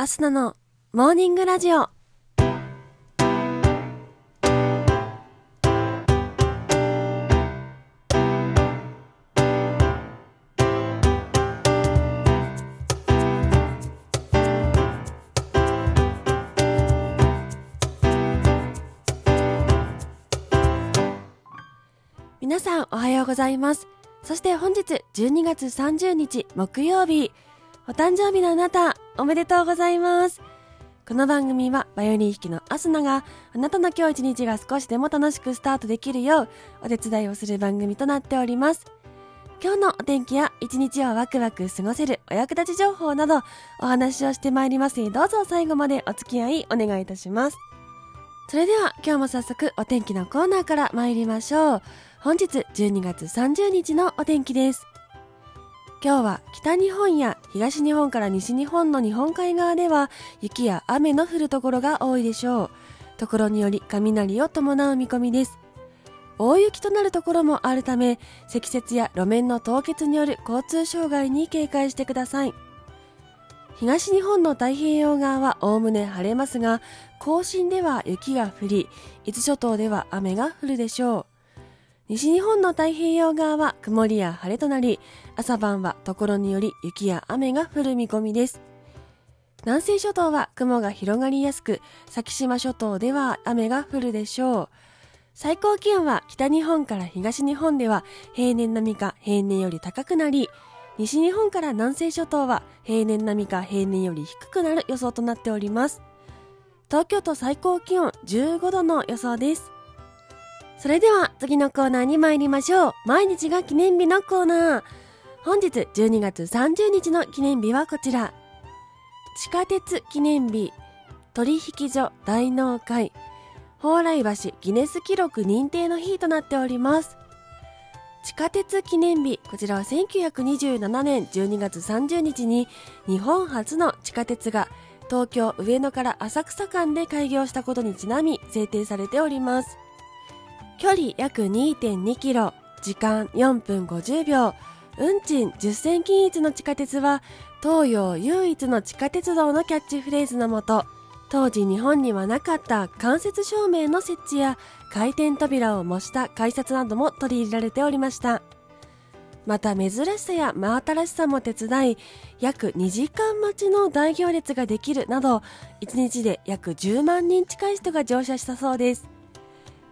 アスナのモーニングラジオ。皆さんおはようございます。そして本日12月30日木曜日、お誕生日のあなた、おめでとうございます。この番組はバイオリン弾きのアスナがあなたの今日一日が少しでも楽しくスタートできるようお手伝いをする番組となっております。今日のお天気や一日をワクワク過ごせるお役立ち情報などお話をしてまいりますどうぞ最後までお付き合いお願いいたします。それでは今日も早速お天気のコーナーから参りましょう。本日12月30日のお天気です。今日は北日本や東日本から西日本の日本海側では雪や雨の降るところが多いでしょう。ところにより雷を伴う見込みです。大雪となるところもあるため、積雪や路面の凍結による交通障害に警戒してください。東日本の太平洋側はおおむね晴れますが、甲信では雪が降り、伊豆諸島では雨が降るでしょう。西日本の太平洋側は曇りや晴れとなり、朝晩はところにより雪や雨が降る見込みです。南西諸島は雲が広がりやすく、先島諸島では雨が降るでしょう。最高気温は北日本から東日本では平年並みか平年より高くなり、西日本から南西諸島は平年並みか平年より低くなる予想となっております。東京都最高気温15度の予想です。それでは次のコーナーに参りましょう。毎日が記念日のコーナー。本日12月30日の記念日はこちら。地下鉄記念日、取引所大納会、蓬莱橋ギネス記録認定の日となっております。地下鉄記念日、こちらは1927年12月30日に日本初の地下鉄が東京上野から浅草間で開業したことにちなみ制定されております。距離約2.2キロ、時間4分50秒、運賃10銭均一の地下鉄は、東洋唯一の地下鉄道のキャッチフレーズのもと、当時日本にはなかった間接照明の設置や回転扉を模した改札なども取り入れられておりました。また珍しさや真新しさも手伝い、約2時間待ちの大行列ができるなど、1日で約10万人近い人が乗車したそうです。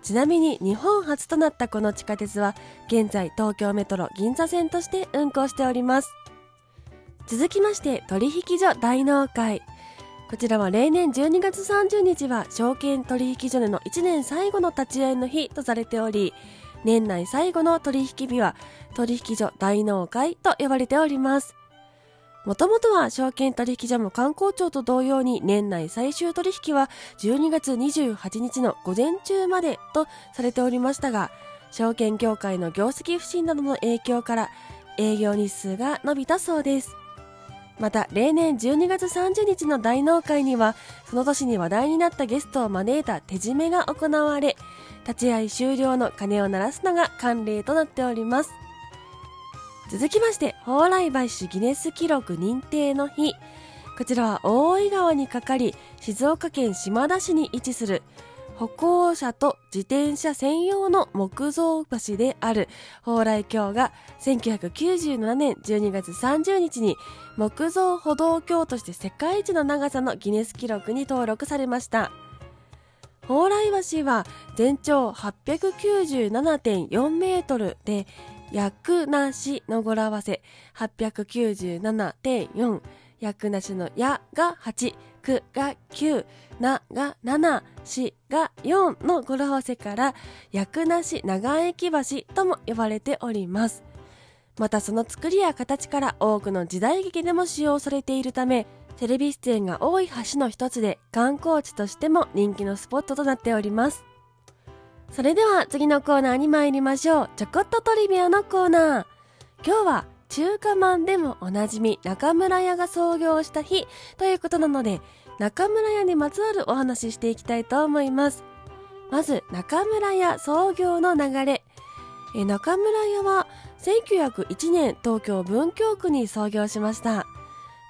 ちなみに日本初となったこの地下鉄は現在東京メトロ銀座線として運行しております。続きまして取引所大納会。こちらは例年12月30日は証券取引所での1年最後の立ち会いの日とされており年内最後の取引日は取引所大納会と呼ばれております。もともとは証券取引所も観光庁と同様に年内最終取引は12月28日の午前中までとされておりましたが、証券業界の業績不振などの影響から営業日数が伸びたそうです。また、例年12月30日の大納会には、その年に話題になったゲストを招いた手締めが行われ、立ち会い終了の鐘を鳴らすのが慣例となっております。続きまして、蓬莱橋ギネス記録認定の日。こちらは大井川にかかり、静岡県島田市に位置する歩行者と自転車専用の木造橋である蓬莱橋が1997年12月30日に木造歩道橋として世界一の長さのギネス記録に登録されました。蓬莱橋は全長897.4メートルで役なしの語呂合わせ897.4役なしのやが8、くが9、なが7、しが4の語呂合わせから役なし長駅橋とも呼ばれております。またその作りや形から多くの時代劇でも使用されているため、テレビ出演が多い橋の一つで観光地としても人気のスポットとなっております。それでは次のコーナーに参りましょう。ちょこっとトリビアのコーナー。今日は中華まんでもおなじみ中村屋が創業した日ということなので、中村屋にまつわるお話ししていきたいと思います。まず、中村屋創業の流れ。え中村屋は1901年東京文京区に創業しました。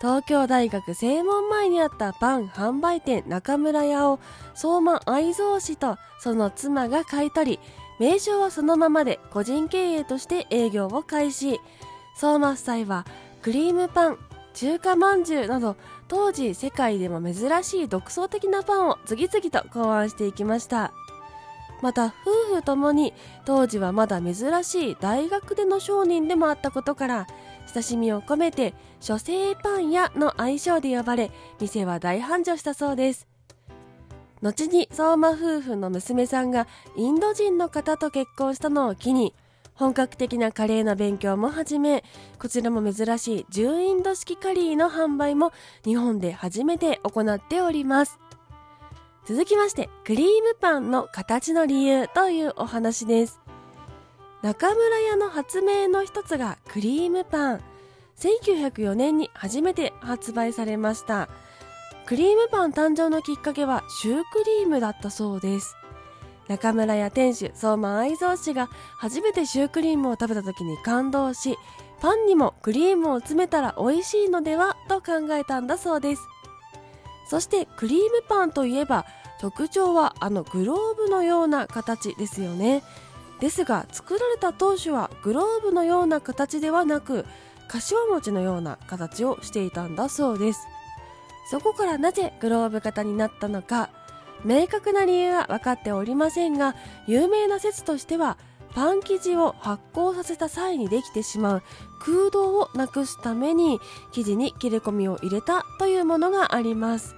東京大学正門前にあったパン販売店中村屋を相馬愛蔵氏とその妻が買い取り名称はそのままで個人経営として営業を開始。相馬夫妻はクリームパン中華まんじゅうなど当時世界でも珍しい独創的なパンを次々と考案していきました。また夫婦ともに当時はまだ珍しい大学での商人でもあったことから親しみを込めて書生パン屋の愛称で呼ばれ店は大繁盛したそうです。後に相馬夫婦の娘さんがインド人の方と結婚したのを機に本格的なカレーの勉強も始めこちらも珍しい純インド式カリーの販売も日本で初めて行っております。続きましてクリームパンの形の理由というお話です。中村屋の発明の一つがクリームパン。1904年に初めて発売されました。クリームパン誕生のきっかけはシュークリームだったそうです。中村屋店主相馬愛蔵氏が初めてシュークリームを食べた時に感動しパンにもクリームを詰めたら美味しいのではと考えたんだそうです。そしてクリームパンといえば特徴はあのグローブのような形ですよね。ですが作られた当初はグローブのような形ではなく柏餅のような形をしていたんだそうです。そこからなぜグローブ型になったのか明確な理由は分かっておりませんが有名な説としてはパン生地を発酵させた際にできてしまう空洞をなくすために生地に切れ込みを入れたというものがあります。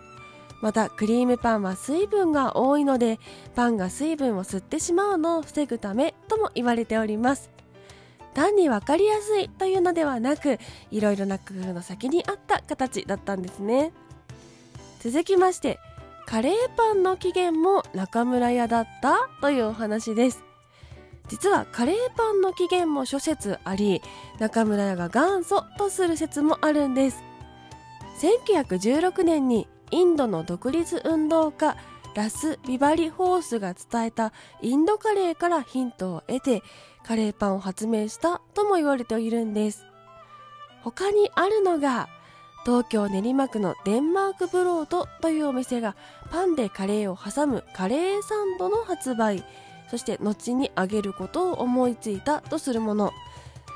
またクリームパンは水分が多いのでパンが水分を吸ってしまうのを防ぐためとも言われております。単に分かりやすいというのではなくいろいろな工夫の先にあった形だったんですね。続きましてカレーパンの起源も中村屋だったというお話です。実はカレーパンの起源も諸説あり中村屋が元祖とする説もあるんです。1916年にインドの独立運動家ラス・ビバリ・ホースが伝えたインドカレーからヒントを得てカレーパンを発明したとも言われているんです。他にあるのが東京練馬区のデンマークブロードというお店がパンでカレーを挟むカレーサンドの発売そして後に揚げることを思いついたとするもの。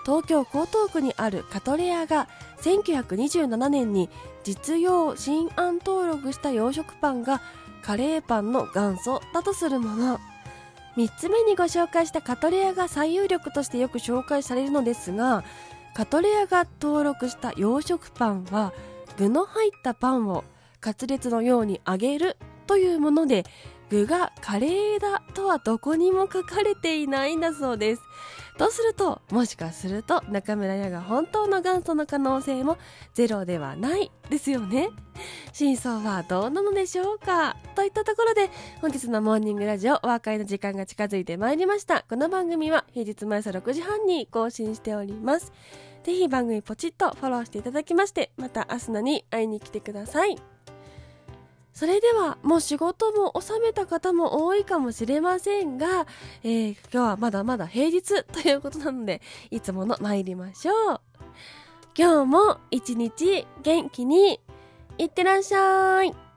東京江東区にあるカトレアが1927年に実用新案登録した洋食パンがカレーパンの元祖だとするもの。3つ目にご紹介したカトレアが最有力としてよく紹介されるのですがカトレアが登録した洋食パンは具の入ったパンをカツレツのように揚げるというもので具がカレーだとはどこにも書かれていないんだそうです。とするともしかすると中村屋が本当の元祖の可能性もゼロではないですよね。真相はどうなのでしょうか？といったところで本日のモーニングラジオお別れの時間が近づいてまいりました。この番組は平日毎朝6時半に更新しております。ぜひ番組ポチッとフォローしていただきましてまたアスナに会いに来てください。それではもう仕事も収めた方も多いかもしれませんが、えー、今日はまだまだ平日ということなのでいつもの参りましょう。今日も一日元気にいってらっしゃい。